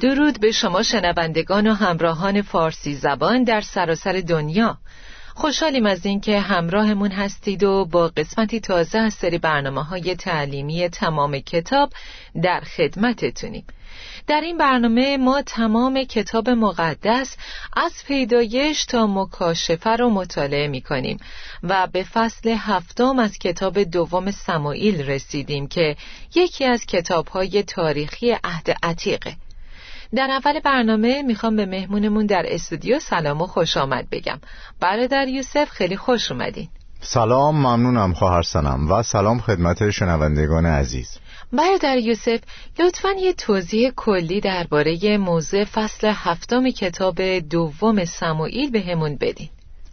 درود به شما شنوندگان و همراهان فارسی زبان در سراسر دنیا. خوشحالیم از اینکه همراهمون هستید و با قسمتی تازه از سری برنامه های تعلیمی تمام کتاب در خدمتتونیم. در این برنامه ما تمام کتاب مقدس از پیدایش تا مکاشفه رو مطالعه می کنیم و به فصل هفتم از کتاب دوم سمایل رسیدیم که یکی از کتاب های تاریخی عهد عتیقه. در اول برنامه می‌خوام به مهمونمون در استودیو سلام و خوش آمد بگم. برادر یوسف خیلی خوش اومدین. سلام ممنونم خواهر سنم. و سلام خدمت شنوندگان عزیز. برادر یوسف لطفا یه توضیح کلی درباره موضوع فصل هفتم کتاب دوم سموئیل به همون بدین.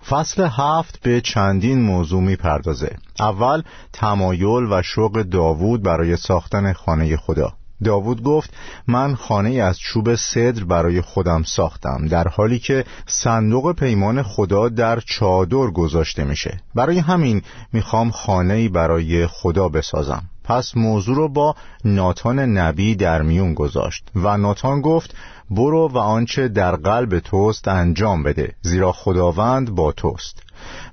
فصل هفت به چندین موضوع می‌پردازه. اول تمایل و شوق داوود برای ساختن خانه خدا. داوود گفت من خانه از چوب صدر برای خودم ساختم در حالی که صندوق پیمان خدا در چادر گذاشته میشه. برای همین می‌خوام خانه برای خدا بسازم. پس موضوع رو با ناتان نبی در میون گذاشت و ناتان گفت برو و آنچه در قلب توست انجام بده زیرا خداوند با توست.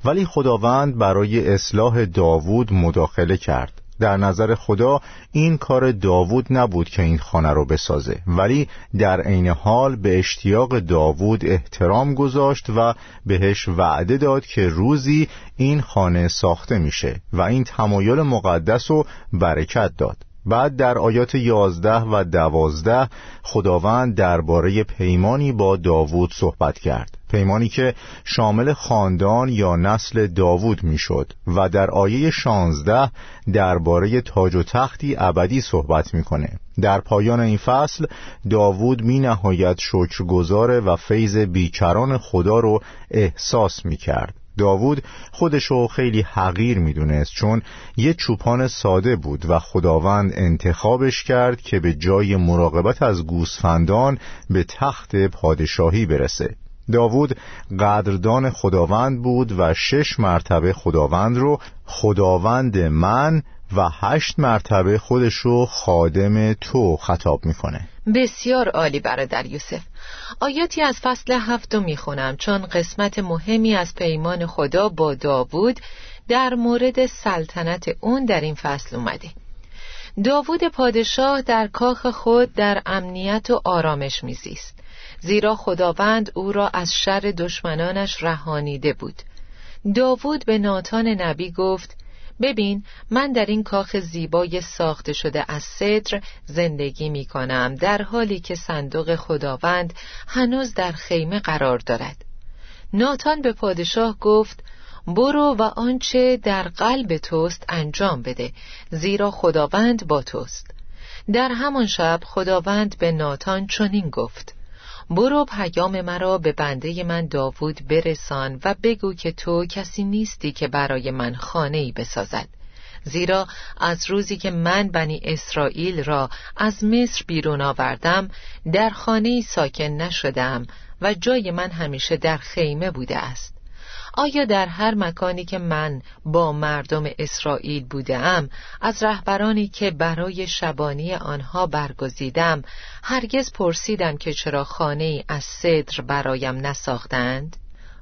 ولی خداوند برای اصلاح داوود مداخله کرد. در نظر خدا این کار داوود نبود که این خانه رو بسازه ولی در عین حال به اشتیاق داوود احترام گذاشت و بهش وعده داد که روزی این خانه ساخته میشه و این تمایل مقدس رو برکت داد. بعد در آیات یازده و دوازده خداوند درباره پیمانی با داوود صحبت کرد. پیمانی که شامل خاندان یا نسل داوود می‌شد و در آیه شانزده درباره تاج و تختی ابدی صحبت می‌کنه. در پایان این فصل داوود می نهایت شکرگزاره و فیض بیکران خدا رو احساس می کرد داوود خودشو خیلی حقیر می‌دونست چون یه چوپان ساده بود و خداوند انتخابش کرد که به جای مراقبت از گوسفندان به تخت پادشاهی برسه. داوود قدردان خداوند بود و شش مرتبه خداوند رو خداوند من و هشت مرتبه خودش رو خادم تو خطاب می‌کنه. بسیار عالی برادر یوسف. آیاتی از فصل هفتم می‌خونم چون قسمت مهمی از پیمان خدا با داوود در مورد سلطنت اون در این فصل اومده. داوود پادشاه در کاخ خود در امنیت و آرامش میزیست. زیرا خداوند او را از شر دشمنانش رهانیده بود. داوود به ناتان نبی گفت ببین من در این کاخ زیبای ساخته شده از صدر زندگی می کنم در حالی که صندوق خداوند هنوز در خیمه قرار دارد. ناتان به پادشاه گفت برو و آنچه در قلب توست انجام بده زیرا خداوند با توست. در همان شب خداوند به ناتان چنین گفت برو پیام مرا به بنده من داوود برسان و بگو که تو کسی نیستی که برای من خانه ای بسازد. زیرا از روزی که من بنی اسرائیل را از مصر بیرون آوردم در خانه ساکن نشدم و جای من همیشه در خیمه بوده است. آیا در هر مکانی که من با مردم اسرائیل بودم از رهبرانی که برای شبانی آنها برگزیدم هرگز پرسیدم که چرا خانه ای از صدر برایم نساختند؟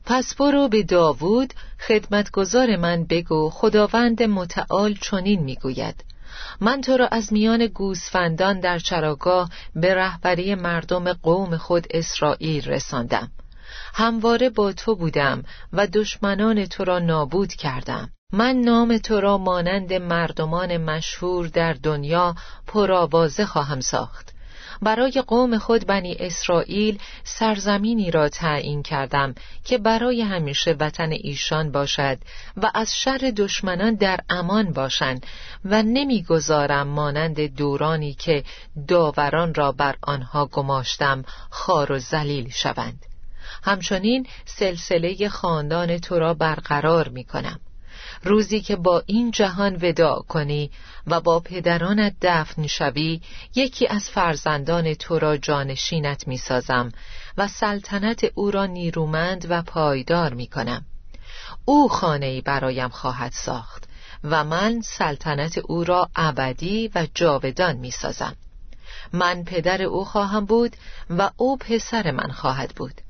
پس برو به داوود خدمتگزار من بگو خداوند متعال چنین می‌گوید من تو را از میان گوسفندان در چراگاه به رهبری مردم قوم خود اسرائیل رساندم همواره با تو بودم و دشمنان تو را نابود کردم. من نام تو را مانند مردمان مشهور در دنیا پرآوازه خواهم ساخت. برای قوم خود بنی اسرائیل سرزمینی را تعیین کردم که برای همیشه وطن ایشان باشد و از شر دشمنان در امان باشند و نمی‌گذارم مانند دورانی که داوران را بر آنها گماشتم خار و زلیل شوند. همچنین سلسله خاندان تو را برقرار می کنم روزی که با این جهان وداع کنی و با پدرانت دفن شوی یکی از فرزندان تو را جانشینت می سازم و سلطنت او را نیرومند و پایدار می کنم او خانه‌ای برایم خواهد ساخت و من سلطنت او را ابدی و جاودان می سازم من پدر او خواهم بود و او پسر من خواهد بود.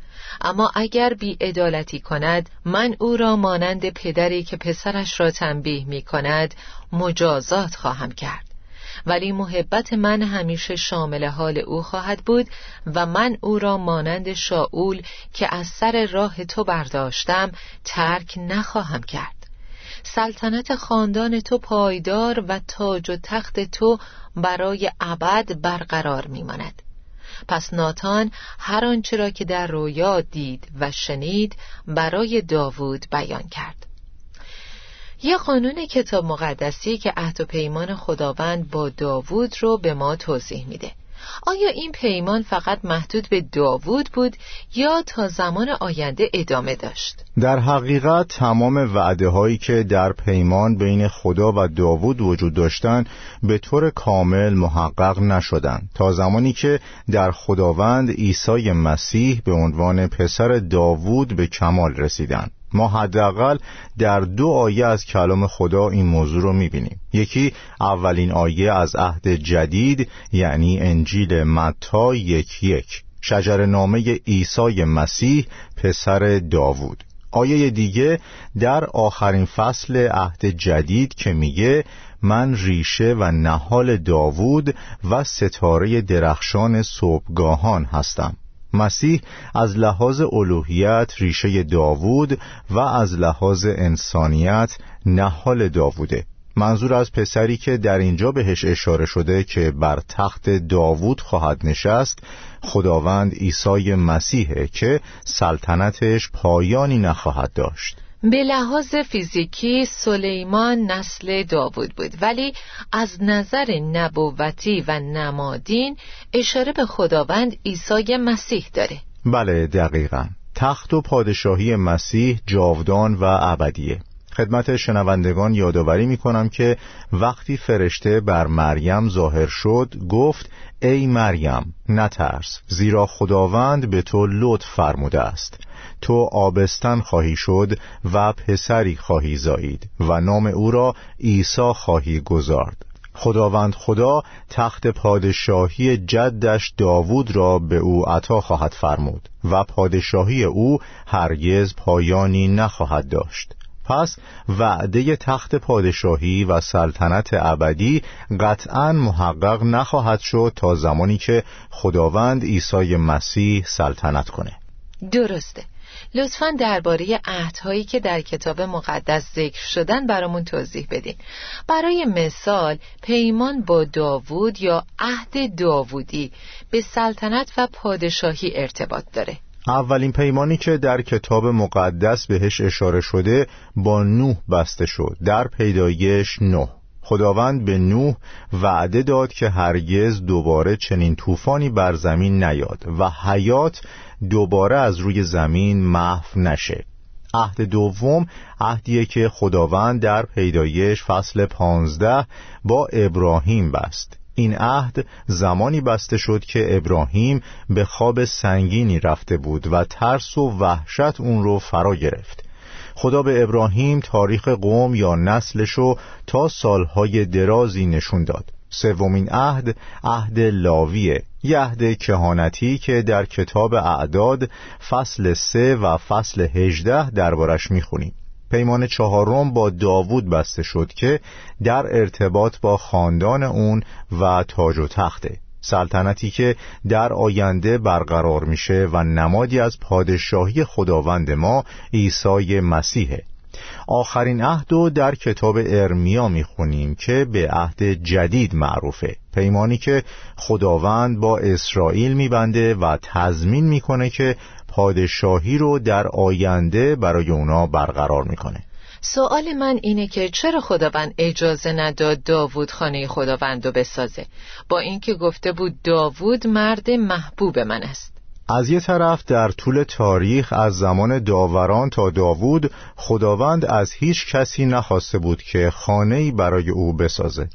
اما اگر بی ادالتی کند من او را مانند پدری که پسرش را تنبیه می کند مجازات خواهم کرد. ولی محبت من همیشه شامل حال او خواهد بود و من او را مانند شاول که از سر راه تو برداشتم ترک نخواهم کرد. سلطنت خاندان تو پایدار و تاج و تخت تو برای ابد برقرار میماند. پس ناتان هر آنچه را که در رویا دید و شنید برای داوود بیان کرد. یه قانون کتاب مقدسی که عهد و پیمان خداوند با داوود رو به ما توضیح میده. آیا این پیمان فقط محدود به داوود بود یا تا زمان آینده ادامه داشت؟ در حقیقت تمام وعده هایی که در پیمان بین خدا و داوود وجود داشتند به طور کامل محقق نشدند تا زمانی که در خداوند عیسی مسیح به عنوان پسر داوود به کمال رسیدند ما حداقل در دو آیه از کلام خدا این موضوع رو می‌بینیم. یکی اولین آیه از عهد جدید یعنی انجیل متا یک یک شجر نامه عیسی مسیح پسر داوود. آیه دیگه در آخرین فصل عهد جدید که میگه من ریشه و نهال داوود و ستاره درخشان صبحگاهان هستم. مسیح از لحاظ الوهیت ریشه داوود و از لحاظ انسانیت نهال داووده. منظور از پسری که در اینجا بهش اشاره شده که بر تخت داوود خواهد نشست خداوند عیسی مسیحه که سلطنتش پایانی نخواهد داشت. به لحاظ فیزیکی سلیمان نسل داوود بود ولی از نظر نبوتی و نمادین اشاره به خداوند عیسی مسیح داره. بله دقیقا. تخت و پادشاهی مسیح جاودان و ابدیه. خدمت شنوندگان یادآوری می کنم که وقتی فرشته بر مریم ظاهر شد گفت ای مریم نترس زیرا خداوند به تو لطف فرموده است. تو آبستن خواهی شد و پسری خواهی زایید و نام او را عیسی خواهی گذارد خداوند خدا تخت پادشاهی جدش داوود را به او عطا خواهد فرمود و پادشاهی او هرگز پایانی نخواهد داشت. پس وعده تخت پادشاهی و سلطنت ابدی قطعا محقق نخواهد شد تا زمانی که خداوند عیسی مسیح سلطنت کنه. درسته. لطفا درباره عهدهایی که در کتاب مقدس ذکر شدن برامون توضیح بدین. برای مثال پیمان با داوود یا عهد داوودی به سلطنت و پادشاهی ارتباط داره. اولین پیمانی که در کتاب مقدس بهش اشاره شده با نوح بسته شد در پیدایش نوح. خداوند به نوح وعده داد که هرگز دوباره چنین طوفانی بر زمین نیاد و حیات دوباره از روی زمین محو نشه. عهد دوم عهدیه که خداوند در پیدایش فصل پانزده با ابراهیم بست. این عهد زمانی بسته شد که ابراهیم به خواب سنگینی رفته بود و ترس و وحشت اون رو فرا گرفت. خدا به ابراهیم تاریخ قوم یا نسلشو تا سالهای درازی نشون داد. سومین عهد عهد لاویه یه عهد کهانتی که در کتاب اعداد فصل سه و فصل هجده دربارش می‌خونیم. پیمان چهارم با داوود بسته شد که در ارتباط با خاندان اون و تاج و تخته. سلطنتی که در آینده برقرار میشه و نمادی از پادشاهی خداوند ما عیسی مسیحه. آخرین عهد رو در کتاب ارمیا می‌خونیم که به عهد جدید معروفه. پیمانی که خداوند با اسرائیل میبنده و تضمین می‌کنه که پادشاهی رو در آینده برای اونا برقرار می‌کنه. سوال من اینه که چرا خداوند اجازه نداد داوود خانه خداوند رو بسازه؟ با اینکه گفته بود داوود مرد محبوب من است. از یه طرف در طول تاریخ از زمان داوران تا داوود خداوند از هیچ کسی نخواسته بود که خانه‌ای برای او بسازه.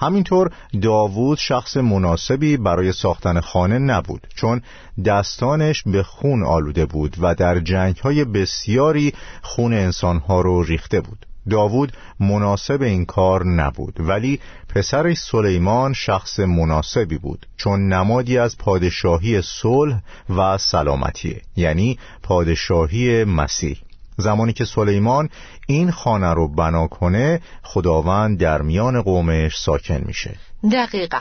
همینطور داوود شخص مناسبی برای ساختن خانه نبود چون دستانش به خون آلوده بود و در جنگهای بسیاری خون انسانها رو ریخته بود. داوود مناسب این کار نبود ولی پسرش سلیمان شخص مناسبی بود چون نمادی از پادشاهی صلح و سلامتیه یعنی پادشاهی مسیح. زمانی که سلیمان این خانه رو بنا کنه خداوند در میان قومش ساکن میشه دقیقا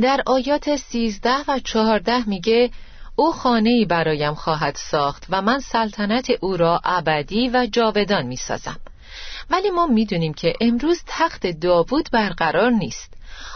در آیات سیزده و چهارده میگه او خانه برایم خواهد ساخت و من سلطنت او را ابدی و جاودان می‌سازم ولی ما می‌دونیم که امروز تخت داوود برقرار نیست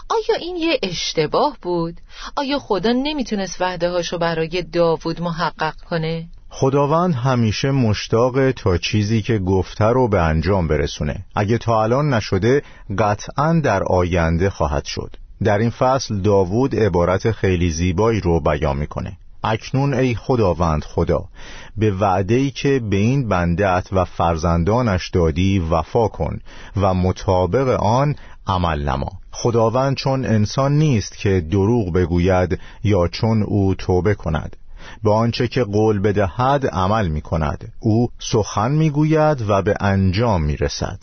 آیا این یه اشتباه بود؟ آیا خدا نمی‌تونست وعده هاشو برای داوود محقق کنه؟ خداوند همیشه مشتاق تا چیزی که گفته رو به انجام برسونه. اگه تا الان نشده قطعا در آینده خواهد شد. در این فصل داوود عبارت خیلی زیبایی رو بیان می‌کنه. اکنون ای خداوند خدا به وعده‌ای که به این بندت و فرزندانش دادی وفا کن و مطابق آن عمل نما. خداوند چون انسان نیست که دروغ بگوید یا چون او توبه کند. به آنچه که قول بدهد عمل می کند او سخن می گوید و به انجام می رسد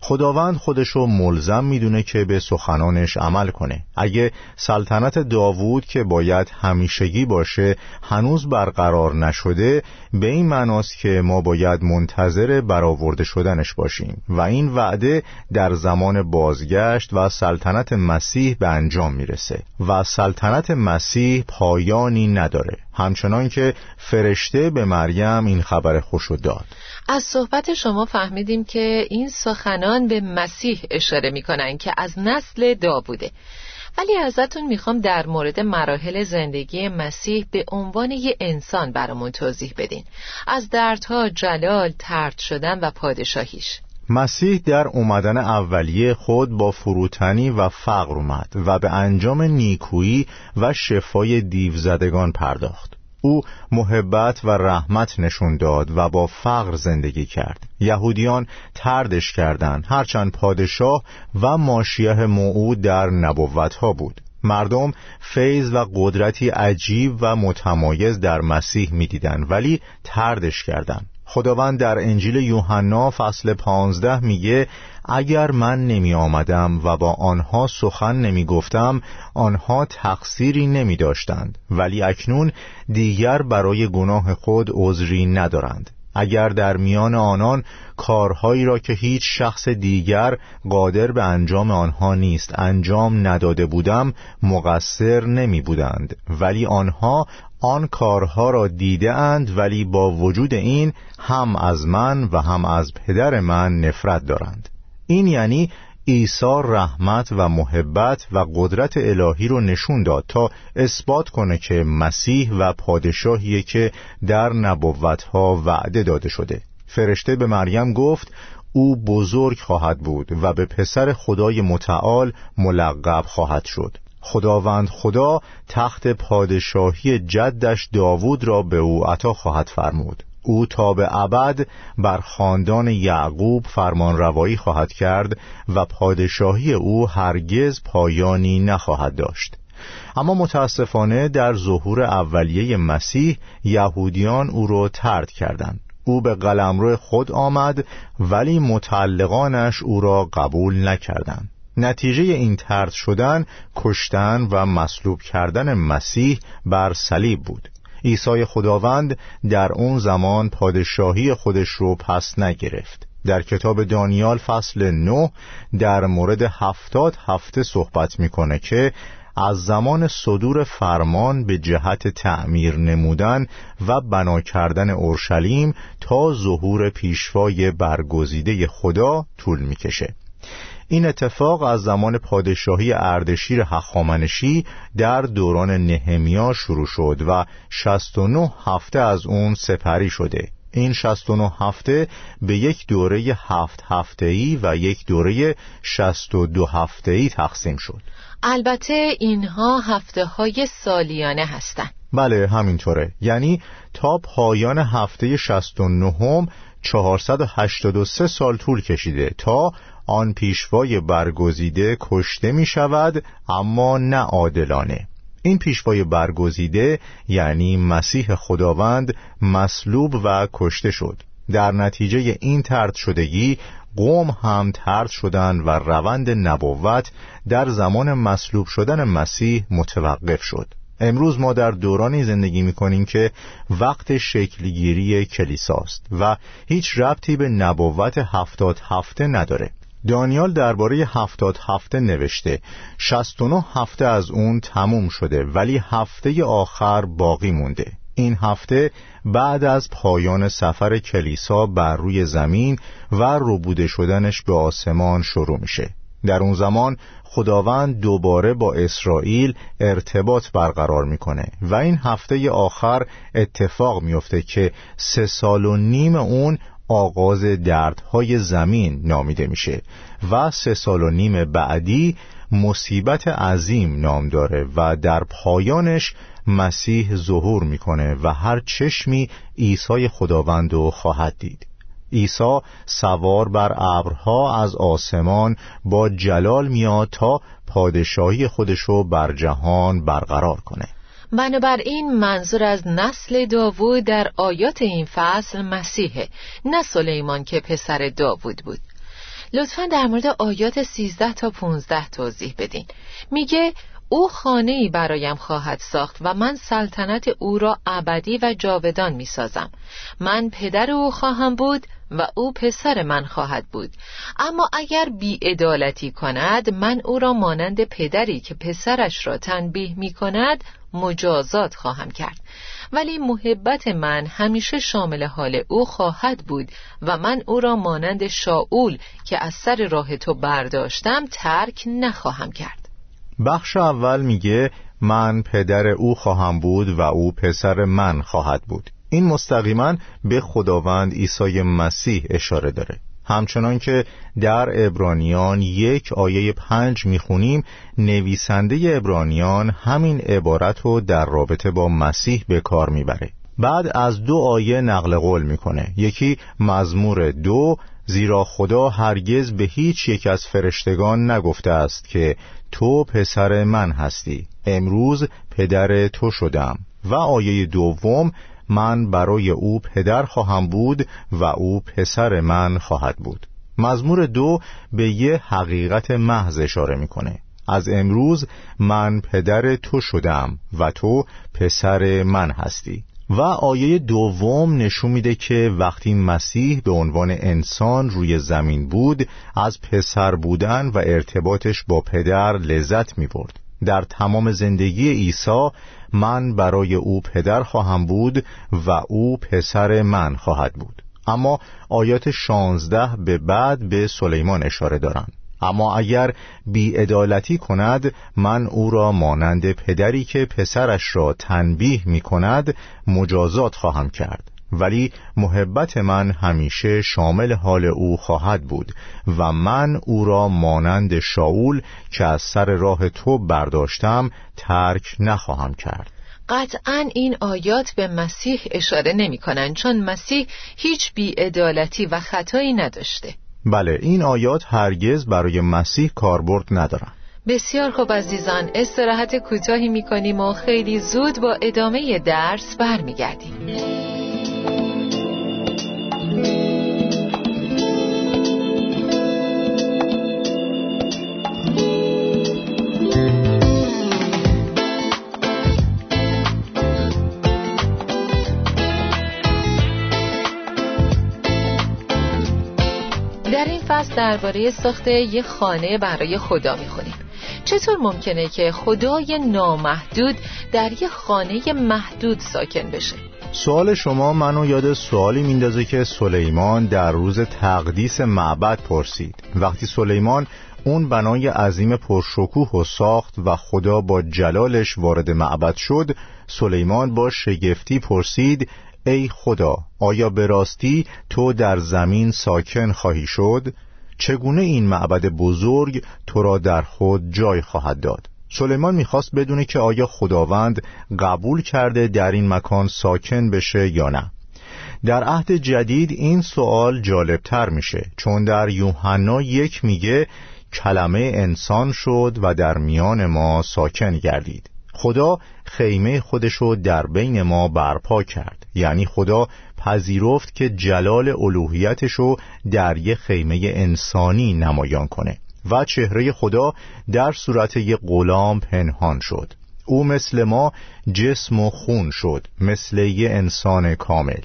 خداوند خودشو ملزم می‌دونه که به سخنانش عمل کنه. اگه سلطنت داوود که باید همیشگی باشه هنوز برقرار نشده به این معناست که ما باید منتظر برآورده شدنش باشیم و این وعده در زمان بازگشت و سلطنت مسیح به انجام می‌رسه. و سلطنت مسیح پایانی نداره. همچنان که فرشته به مریم این خبر خوشو داد. از صحبت شما فهمیدیم که این سخنان به مسیح اشاره می‌کنن که از نسل داووده ولی ازتون می‌خوام در مورد مراحل زندگی مسیح به عنوان یه انسان برامون توضیح بدین. از دردها جلال ترد شدن و پادشاهیش. مسیح در اومدن اولیه خود با فروتنی و فقر اومد و به انجام نیکویی و شفای دیوزدگان پرداخت. او محبت و رحمت نشون داد و با فقر زندگی کرد. یهودیان تردش کردند هرچند پادشاه و ماشیه موعود در ها بود. مردم فیض و قدرتی عجیب و متمایز در مسیح می‌دیدند ولی تردش کردند. خداوند در انجیل یوحنا فصل پانزده میگه اگر من نمی آمدم و با آنها سخن نمی گفتم آنها تقصیری نمی داشتند. ولی اکنون دیگر برای گناه خود عذری ندارند. اگر در میان آنان کارهایی را که هیچ شخص دیگر قادر به انجام آنها نیست انجام نداده بودم مقصر نمی بودند ولی آنها آن کارها را دیده اند ولی با وجود این هم از من و هم از پدر من نفرت دارند. این یعنی عیسی رحمت و محبت و قدرت الهی رو نشون داد تا اثبات کنه که مسیح و پادشاهیه که در نبوتها وعده داده شده. فرشته به مریم گفت او بزرگ خواهد بود و به پسر خدای متعال ملقب خواهد شد. خداوند خدا تخت پادشاهی جدش داوود را به او عطا خواهد فرمود. او تا به ابد بر خاندان یعقوب فرمان روایی خواهد کرد و پادشاهی او هرگز پایانی نخواهد داشت. اما متاسفانه در ظهور اولیه مسیح یهودیان او را ترد کردند. او به قلمرو خود آمد ولی متعلقانش او را قبول نکردند. نتیجه این ترد شدن کشتن و مصلوب کردن مسیح بر صلیب بود. عیسی خداوند در اون زمان پادشاهی خودش رو پس نگرفت. در کتاب دانیال فصل 9 در مورد هفتاد هفته صحبت می‌کنه که از زمان صدور فرمان به جهت تعمیر نمودن و بنا کردن اورشلیم تا ظهور پیشوای برگزیده خدا طول می‌کشه. این اتفاق از زمان پادشاهی اردشیر هخامنشی در دوران نهمیا شروع شد و 69 هفته از اون سپری شده. این 69 هفته به یک دوره هفت هفته‌ای و یک دوره 62 هفته‌ای تقسیم شد. البته اینها هفته های سالیانه هستند بله همینطوره. یعنی تا پایان هفته 69 هم 483 سال طول کشیده تا آن پیشوای برگزیده کشته می شود اما نه عادلانه. این پیشوای برگزیده یعنی مسیح خداوند مصلوب و کشته شد. در نتیجه این ترد شدگی قوم هم ترد شدند و روند نبوت در زمان مصلوب شدن مسیح متوقف شد. امروز ما در دورانی زندگی می کنیم که وقت شکلگیری کلیساست و هیچ ربطی به نبوت هفتاد هفته نداره. دانیال درباره هفتاد هفته نوشته. 69 هفته از اون تموم شده ولی هفته آخر باقی مونده. این هفته بعد از پایان سفر کلیسا بر روی زمین و ربوده شدنش به آسمان شروع میشه. در اون زمان خداوند دوباره با اسرائیل ارتباط برقرار می‌کنه و این هفته آخر اتفاق میفته که سه سال و نیم اون آغاز دردهای زمین نامیده میشه و سه سال و نیم بعدی مصیبت عظیم نام داره و در پایانش مسیح ظهور می‌کنه و هر چشمی عیسی خداوند رو خواهد دید. عیسی سوار بر ابرها از آسمان با جلال میاد تا پادشاهی خودشو بر جهان برقرار کنه. بنابراین منظور از نسل داوود در آیات این فصل مسیحه نه سلیمان که پسر داوود بود. لطفا در مورد آیات 13 تا 15 توضیح بدین. میگه او خانه ای برایم خواهد ساخت و من سلطنت او را ابدی و جاودان می سازم. من پدر او خواهم بود و او پسر من خواهد بود. اما اگر بیعدالتی کند من او را مانند پدری که پسرش را تنبیه می کند مجازات خواهم کرد. ولی محبت من همیشه شامل حال او خواهد بود و من او را مانند شاول که از سر راه تو برداشتم ترک نخواهم کرد. بخش اول میگه من پدر او خواهم بود و او پسر من خواهد بود. این مستقیما به خداوند عیسی مسیح اشاره داره. همچنان که در ابرانیان یک آیه پنج می‌خونیم نویسنده ابرانیان همین عبارت رو در رابطه با مسیح به کار می‌بره. بعد از دو آیه نقل قول می‌کنه. یکی مزمور دو زیرا خدا هرگز به هیچ یک از فرشتگان نگفته است که تو پسر من هستی. امروز پدر تو شدم و آیه دوم من برای او پدر خواهم بود و او پسر من خواهد بود. مزمور دو به یه حقیقت محض اشاره می‌کنه. از امروز من پدر تو شدم و تو پسر من هستی. و آیه دوم نشون میده که وقتی مسیح به عنوان انسان روی زمین بود از پسر بودن و ارتباطش با پدر لذت می برد در تمام زندگی عیسی من برای او پدر خواهم بود و او پسر من خواهد بود. اما آیات شانزده به بعد به سلیمان اشاره دارند. اما اگر بیعدالتی کند من او را مانند پدری که پسرش را تنبیه می کند مجازات خواهم کرد. ولی محبت من همیشه شامل حال او خواهد بود و من او را مانند شاول که از سر راه تو برداشتم ترک نخواهم کرد. قطعا این آیات به مسیح اشاره نمی کنن چون مسیح هیچ بیعدالتی و خطایی نداشته. بله این آیات هرگز برای مسیح کاربرد ندارن بسیار خوب عزیزان استراحت کوتاهی می کنیم و خیلی زود با ادامه درس برمیگردیم. درباره ساخت یک خانه برای خدا می‌خونیم. چطور ممکنه که خدای نامحدود در یه خانه محدود ساکن بشه؟ سوال شما منو یاد سوالی میندازه که سلیمان در روز تقدیس معبد پرسید. وقتی سلیمان اون بنای عظیم پرشکوه و ساخت و خدا با جلالش وارد معبد شد سلیمان با شگفتی پرسید ای خدا آیا به راستی تو در زمین ساکن خواهی شد؟ چگونه این معبد بزرگ تو را در خود جای خواهد داد؟ سلیمان می‌خواست بدونه که آیا خداوند قبول کرده در این مکان ساکن بشه یا نه. در عهد جدید این سوال جالبتر میشه چون در یوحنا یک میگه کلمه انسان شد و در میان ما ساکن گردید. خدا خیمه خودشو در بین ما برپا کرد. یعنی خدا پذیرفت که جلال الوهیتشو در یک خیمه انسانی نمایان کنه و چهره خدا در صورت یک غلام پنهان شد. او مثل ما جسم و خون شد مثل یه انسان کامل.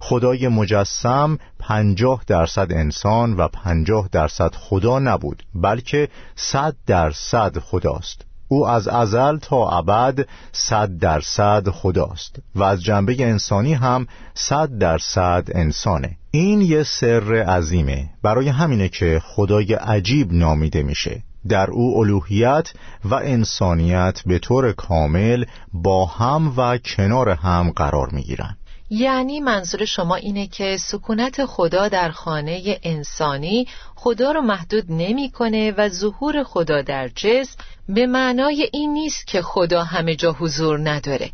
خدای مجسم پنجاه درصد انسان و پنجاه درصد خدا نبود بلکه صد درصد خداست. او از ازل تا ابد صد درصد خداست و از جنبه انسانی هم صد درصد انسانه. این یه سر عظیمه. برای همینه که خدای عجیب نامیده میشه. در او الوهیت و انسانیت به طور کامل با هم و کنار هم قرار می‌گیرن. یعنی منظور شما اینه که سکونت خدا در خانه انسانی خدا رو محدود نمی‌کنه و ظهور خدا در جسم به معنای این نیست که خدا همه جا حضور نداره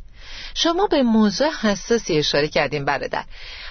شما به موضوع حساسی اشاره کردیم برادر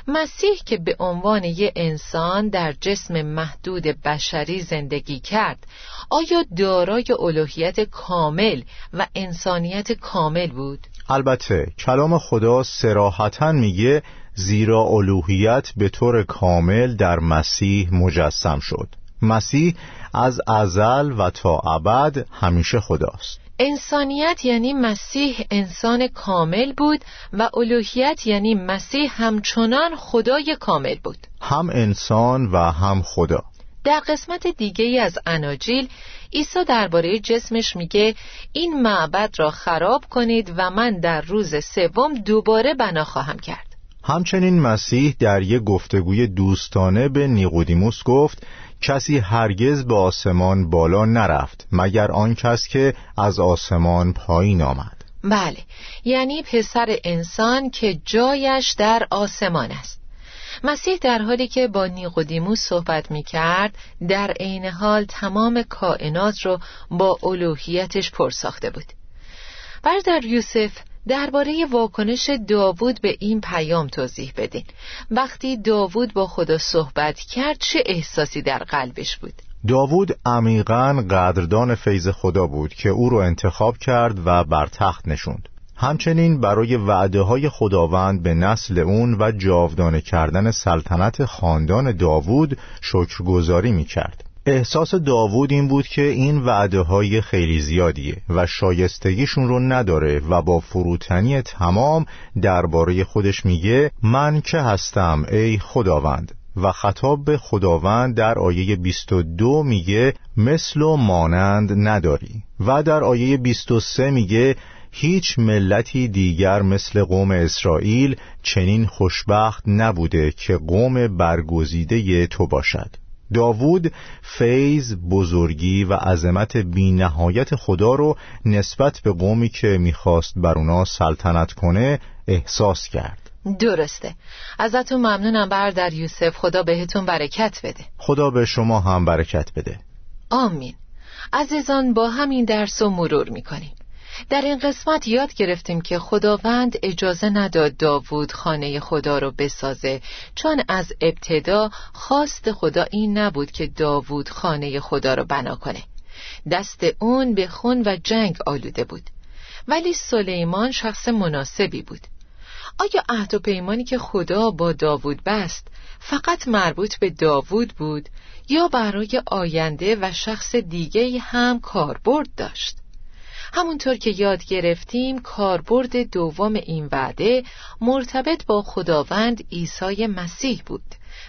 مسیح که به عنوان یه انسان در جسم محدود بشری زندگی کرد آیا دارای الوهیت کامل و انسانیت کامل بود؟ البته کلام خدا سراحتا میگه زیرا الوهیت به طور کامل در مسیح مجسم شد. مسیح از ازل و تا ابد همیشه خداست. انسانیت یعنی مسیح انسان کامل بود و الوهیت یعنی مسیح همچنان خدای کامل بود. هم انسان و هم خدا. در قسمت دیگه ای از اناجیل عیسی درباره جسمش میگه این معبد را خراب کنید و من در روز سوم دوباره بنا خواهم کرد. همچنین مسیح در یک گفتگوی دوستانه به نیقودیموس گفت کسی هرگز به آسمان بالا نرفت مگر آن کس که از آسمان پایین آمد. بله یعنی پسر انسان که جایش در آسمان است. مسیح در حالی که با نیقودیموس صحبت می کرد در عین حال تمام کائنات رو با الوهیتش پرساخته بود. بردر یوسف درباره واکنش داوود به این پیام توضیح بدین. وقتی داوود با خدا صحبت کرد چه احساسی در قلبش بود؟ داوود عمیقا قدردان فیض خدا بود که او رو انتخاب کرد و بر تخت نشوند. همچنین برای وعده های خداوند به نسل اون و جاودانه کردن سلطنت خاندان داوود شکرگزاری می کرد احساس داوود این بود که این وعده های خیلی زیادیه و شایستگیشون رو نداره و با فروتنی تمام درباره خودش میگه من که هستم ای خداوند. و خطاب به خداوند در آیه 22 میگه مثل و مانند نداری. و در آیه 23 میگه هیچ ملتی دیگر مثل قوم اسرائیل چنین خوشبخت نبوده که قوم برگزیده تو باشد. داوود فیض بزرگی و عظمت بینهایت خدا رو نسبت به قومی که می‌خواست بر اونا سلطنت کنه احساس کرد. درسته. ازتون ممنونم بردر یوسف. خدا بهتون برکت بده. خدا به شما هم برکت بده. آمین. عزیزان با همین درس رو مرور می‌کنیم. در این قسمت یاد گرفتیم که خداوند اجازه نداد داوود خانه خدا رو بسازه چون از ابتدا خواست خدا این نبود که داوود خانه خدا رو بنا کنه. دست اون به خون و جنگ آلوده بود. ولی سلیمان شخص مناسبی بود. آیا عهد و پیمانی که خدا با داوود بست فقط مربوط به داوود بود یا برای آینده و شخص دیگه هم کاربرد داشت؟ همونطور که یاد گرفتیم کاربرد دوم این وعده مرتبط با خداوند عیسی مسیح بود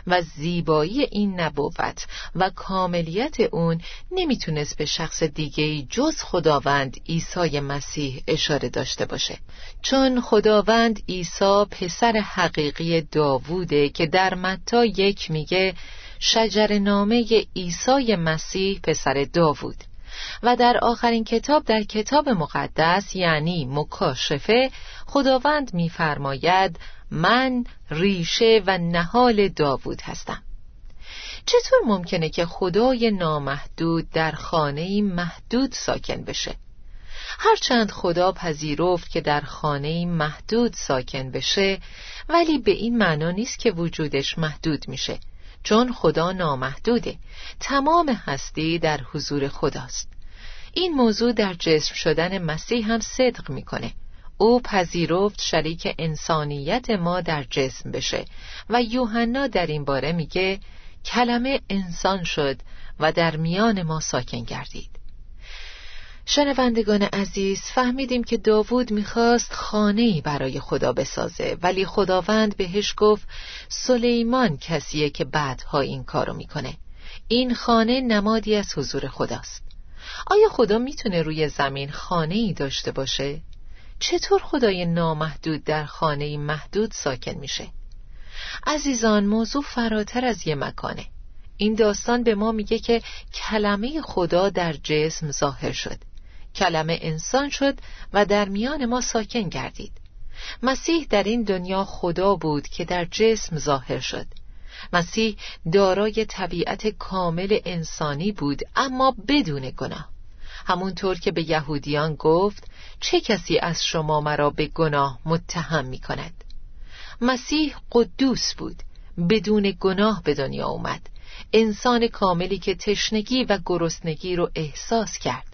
و زیبایی این نبوت و کاملیت اون نمی‌تونست به شخص دیگه جز خداوند عیسی مسیح اشاره داشته باشه. چون خداوند عیسی پسر حقیقی داووده که در متا یک میگه شجر نامه عیسی مسیح پسر داوود. و در آخرین کتاب در کتاب مقدس یعنی مکاشفه خداوند میفرماید من ریشه و نهال داوود هستم چطور ممکنه که خدای نامحدود در خانه محدود ساکن بشه؟ هرچند خدا پذیرفت که در خانه محدود ساکن بشه ولی به این معنا نیست که وجودش محدود میشه چون خدا نامحدوده تمام هستی در حضور خداست این موضوع در جسم شدن مسیح هم صدق می‌کنه. او پذیرفت شریک انسانیت ما در جسم بشه و یوحنا در این باره میگه کلمه انسان شد و در میان ما ساکن گردید. شنوندگان عزیز فهمیدیم که داوود می‌خواست خانه‌ای برای خدا بسازه ولی خداوند بهش گفت سلیمان کسیه که بعدها این کارو می‌کنه. این خانه نمادی از حضور خداست. آیا خدا می‌تونه روی زمین خانه‌ای داشته باشه؟ چطور خدای نامحدود در خانه محدود ساکن میشه؟ عزیزان موضوع فراتر از یه مکانه این داستان به ما میگه که کلمه خدا در جسم ظاهر شد کلمه انسان شد و در میان ما ساکن گردید مسیح در این دنیا خدا بود که در جسم ظاهر شد مسیح دارای طبیعت کامل انسانی بود اما بدون گناه. همونطور که به یهودیان گفت چه کسی از شما مرا به گناه متهم می کند مسیح قدوس بود بدون گناه به دنیا اومد. انسان کاملی که تشنگی و گرسنگی رو احساس کرد.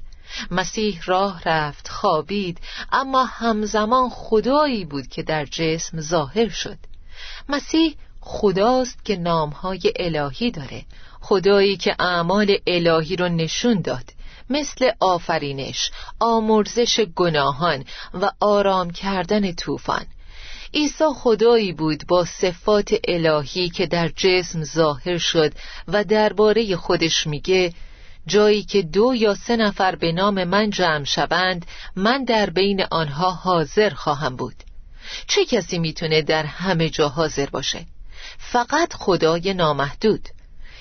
مسیح راه رفت خوابید اما همزمان خدایی بود که در جسم ظاهر شد. مسیح خداست که نامهای الهی داره. خدایی که اعمال الهی رو نشون داد. مثل آفرینش، آمرزش گناهان و آرام کردن طوفان. عیسی خدایی بود با صفات الهی که در جسم ظاهر شد و درباره خودش میگه جایی که دو یا سه نفر به نام من جمع شوند من در بین آنها حاضر خواهم بود. چه کسی می‌تونه در همه جا حاضر باشه؟ فقط خدای نامحدود.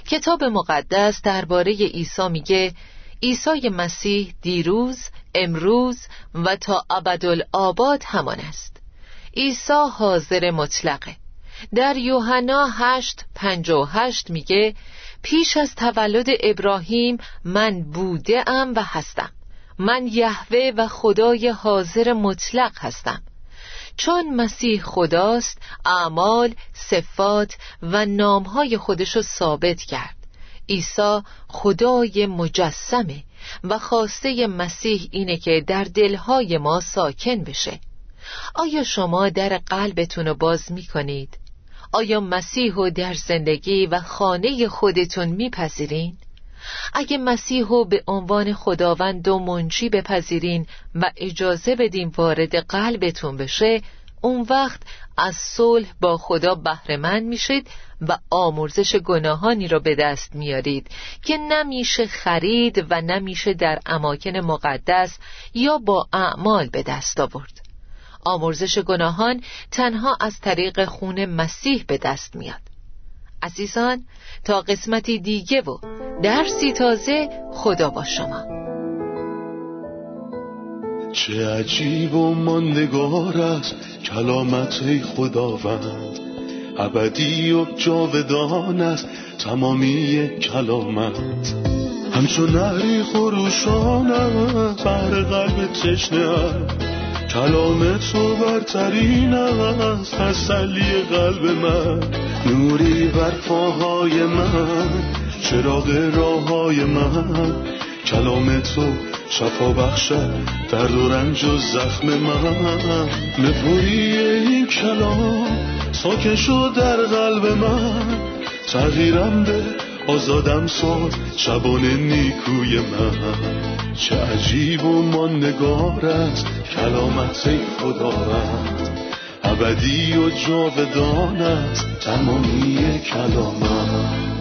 کتاب مقدس درباره عیسی میگه عیسی مسیح دیروز امروز و تا ابدالآباد همان است. عیسی حاضر مطلقه. در یوحنا هشت پنجا و هشت میگه پیش از تولد ابراهیم من بوده ام و هستم. من یهوه و خدای حاضر مطلق هستم. چون مسیح خداست اعمال، صفات و نامهای خودشو ثابت کرد عیسی خدای مجسمه و خواسته مسیح اینه که در دلهای ما ساکن بشه آیا شما در قلبتون رو باز می کنید؟ آیا مسیح رو در زندگی و خانه خودتون میپذیرین؟ اگه مسیح رو به عنوان خداوند و منجی بپذیرین و اجازه بدین وارد قلبتون بشه اون وقت از صلح با خدا بهرهمند میشید و آمرزش گناهانی را به دست میارید که نمیشه خرید و نمیشه در اماکن مقدس یا با اعمال به دست آورد. آمرزش گناهان تنها از طریق خون مسیح به دست میاد. عزیزان تا قسمتی دیگه و درسی تازه خدا با شما. چه عجیب و ماندگار است کلامت خداوند. ابدی و جاودان است تمامی کلامت. همچون نهری خروشان بر قلب تشنه کلام تو برترین است تسلی قلب من. نوری بر پاهای من چراغ راه های من. کلام تو شفا بخشد درد و رنج و زخم من. نپوری این کلام ساکن در قلب من. تغییرم به آزادم ساد شبان نیکوی من. چه عجیب و ماندگار است کلامت خداوند ابدی و جاودان است تمامی کلامت